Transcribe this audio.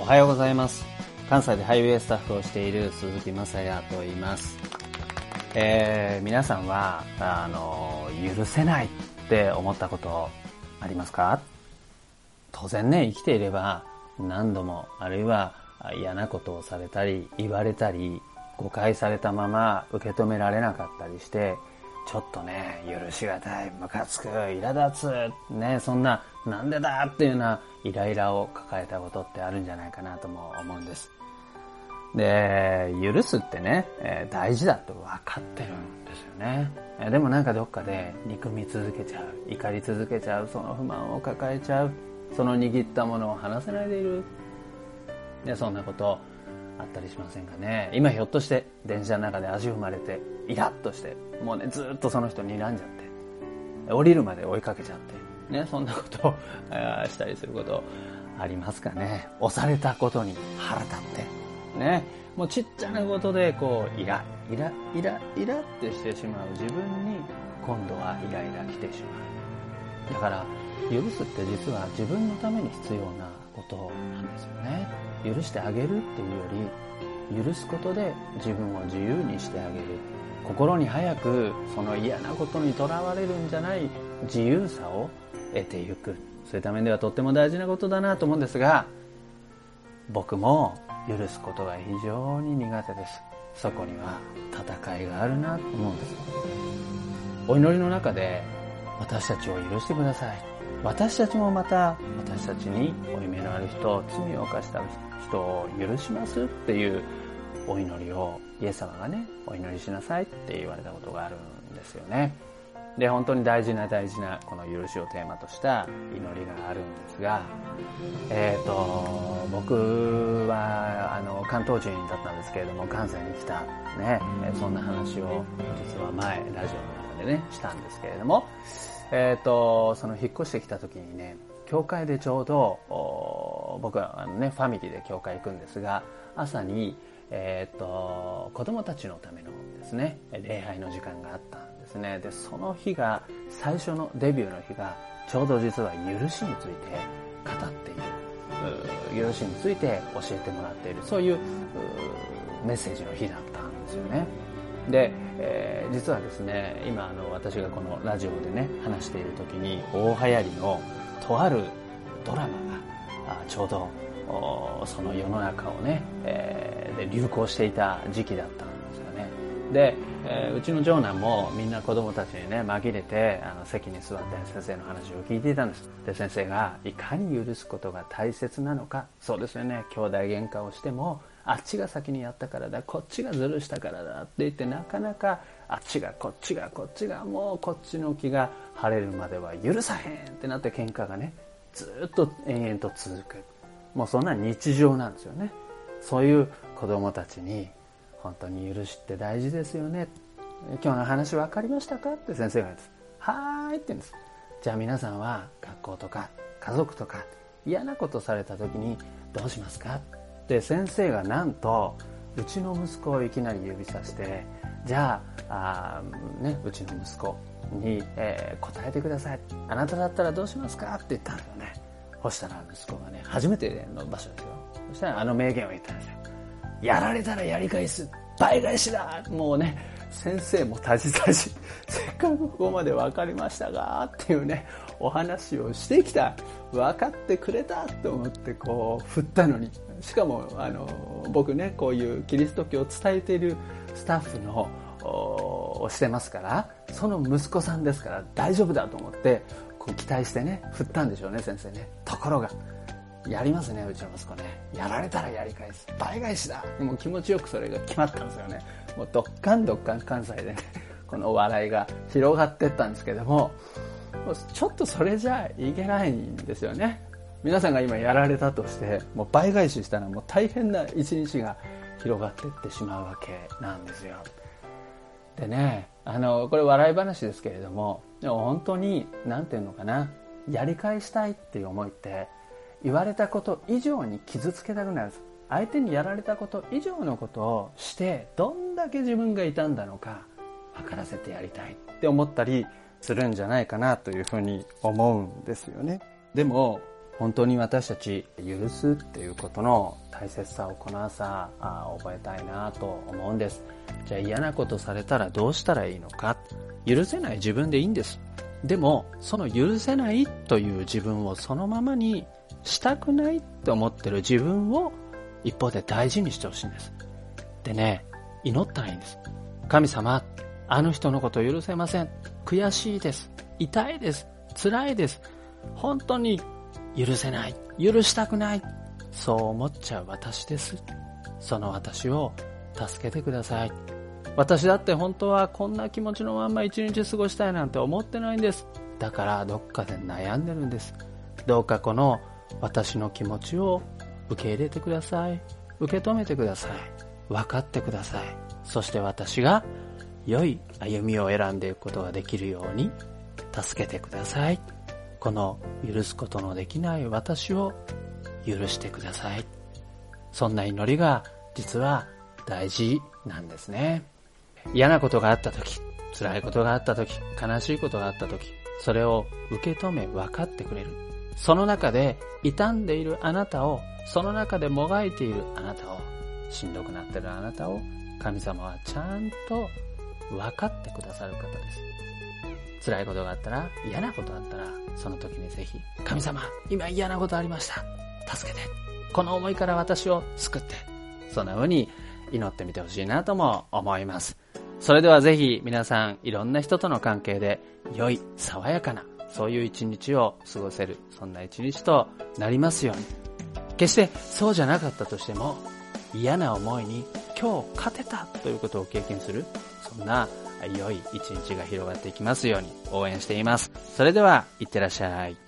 おはようございます。関西でハイウェイスタッフをしている鈴木雅也と言います、えー、皆さんはあの許せないって思ったことありますか？当然ね生きていれば何度もあるいは嫌なことをされたり言われたり誤解されたまま受け止められなかったりしてちょっとね許しがたいムカつく苛立つねそんななんでだっていうようなイライラを抱えたことってあるんじゃないかなとも思うんです。で許すってね、え、大事だと分かってるんですよね、でもなんかどっかで憎み続けちゃう怒り続けちゃうその不満を抱えちゃうその握ったものを離せないでいる。でそんなことあったりしませんかね。今ひょっとして電車の中で足踏まれてイラッとしてもうねずっとその人睨んじゃって降りるまで追いかけちゃってねそんなことを したりすることありますかね。押されたことに腹立ってね。もうちっちゃなことでこうイライライライラってしてしまう。自分に今度はイライラ来てしまう。だから許すって実は自分のために必要なことなんですよね。許してあげるっていうより許すことで自分を自由にしてあげる。心に早くその嫌なことにとらわれるんじゃない自由さを得ていく。そういった面ではとっても大事なことだなと思うんですが僕も許すことが非常に苦手です。そこには戦いがあるなと思うんです。お祈りの中で私たちを許してください。私たちもまた私たちに負い目のある人罪を犯した人を許しますっていうお祈りをイエス様がねお祈りしなさいって言われたことがあるんですよね。で本当に大事な大事なこの許しをテーマとした祈りがあるんですがえっ、ー、と僕はあの関東人だったんですけれども関西に来たねそんな話を実は前ラジオの中でねしたんですけれどもえっ、ー、とその引っ越してきた時にね教会でちょうど僕はあの、ね、ファミリーで教会行くんですが朝に、えーと、子供たちのためのですね礼拝の時間があったんですね。でその日が最初のデビューの日がちょうど実は許しについて語っている。許しについて教えてもらっている。そういうメッセージの日だったんですよね。で、えー、実はですね今あの私がこのラジオでね話している時に大流行りのとあるドラマがちょうどその世の中をね、えー、で流行していた時期だったんですよね。で、えー、うちの長男もみんな子供たちにね紛れてあの席に座って先生の話を聞いていたんです。で先生がいかに許すことが大切なのか。そうですよね。兄弟喧嘩をしてもあっちが先にやったからだこっちがずるしたからだって言ってなかなかあっちがこっちがこっちがもうこっちの気が晴れるまでは許さへんってなって喧嘩がねずっと延々と続く。もうそんな日常なんですよね。そういう子供たちに本当に許しって大事ですよね。今日の話分かりましたかって先生が言うんです。はーいって言うんです。じゃあ皆さんは学校とか家族とか嫌なことされた時にどうしますか？で先生がなんとうちの息子をいきなり指さしてじゃああ、ね、うちの息子に、えー、答えてください。あなただったらどうしますか？って言ったんですよね。そしたら息子がね初めての場所ですよ。そしたらあの名言を言ったんですよ。やられたらやり返す。倍返しだ。もうね先生もたじたじせっかくここまで分かりましたがっていうねお話をしてきた。分かってくれたと思ってこう振ったのに。しかもあの僕ねこういうキリスト教を伝えているスタッフのをしてますからその息子さんですから大丈夫だと思ってこう期待してね振ったんでしょうね先生ね。ところがやりますねうちの息子ね。やられたらやり返す。倍返しだ。もう気持ちよくそれが決まったんですよね。もうどっかんどっかん関西でね このお笑いが広がってったんですけどももうちょっとそれじゃいけないんですよね。皆さんが今やられたとしてもう倍返ししたらもう大変な一日が広がってってしまうわけなんですよ。でねあのこれ笑い話ですけれどもでも本当に何て言うのかなやり返したいっていう思いって言われたこと以上に傷つけたくなる。相手にやられたこと以上のことをしてどんだけ自分が傷んだのか分からせてやりたいって思ったりするんじゃないかなというふうに思うんですよね。でも本当に私たち許すっていうことの大切さをこの朝あ覚えたいなと思うんです。じゃあ嫌なことされたらどうしたらいいのか。許せない自分でいいんです。でもその許せないという自分をそのままにしたくないって思ってる自分を一方で大事にしてほしいんです。でね祈ったらいいんです。神様あの人のこと許せません。悔しいです。痛いです。辛いです。本当に許せない。許したくない。そう思っちゃう私です。その私を助けてください。私だって本当はこんな気持ちのまんま一日過ごしたいなんて思ってないんです。だからどっかで悩んでるんです。どうかこの私の気持ちを受け入れてください。受け止めてください。分かってください。そして私が良い歩みを選んでいくことができるように助けてください。この許すことのできない私を許してください。そんな祈りが実は大事なんですね。嫌なことがあった時辛いことがあった時悲しいことがあった時それを受け止め分かってくれる。その中で傷んでいるあなたをその中でもがいているあなたをしんどくなっているあなたを神様はちゃんと分かってくださる方です。辛いことがあったら嫌なことがあったらその時にぜひ神様今嫌なことありました。助けて。この思いから私を救って。そんな風に祈ってみてほしいなとも思います。それではぜひ皆さんいろんな人との関係で良い爽やかなそういう一日を過ごせるそんな一日となりますように。決してそうじゃなかったとしても嫌な思いに今日勝てたということを経験するそんな良い一日が広がっていきますように応援しています。それではいってらっしゃい。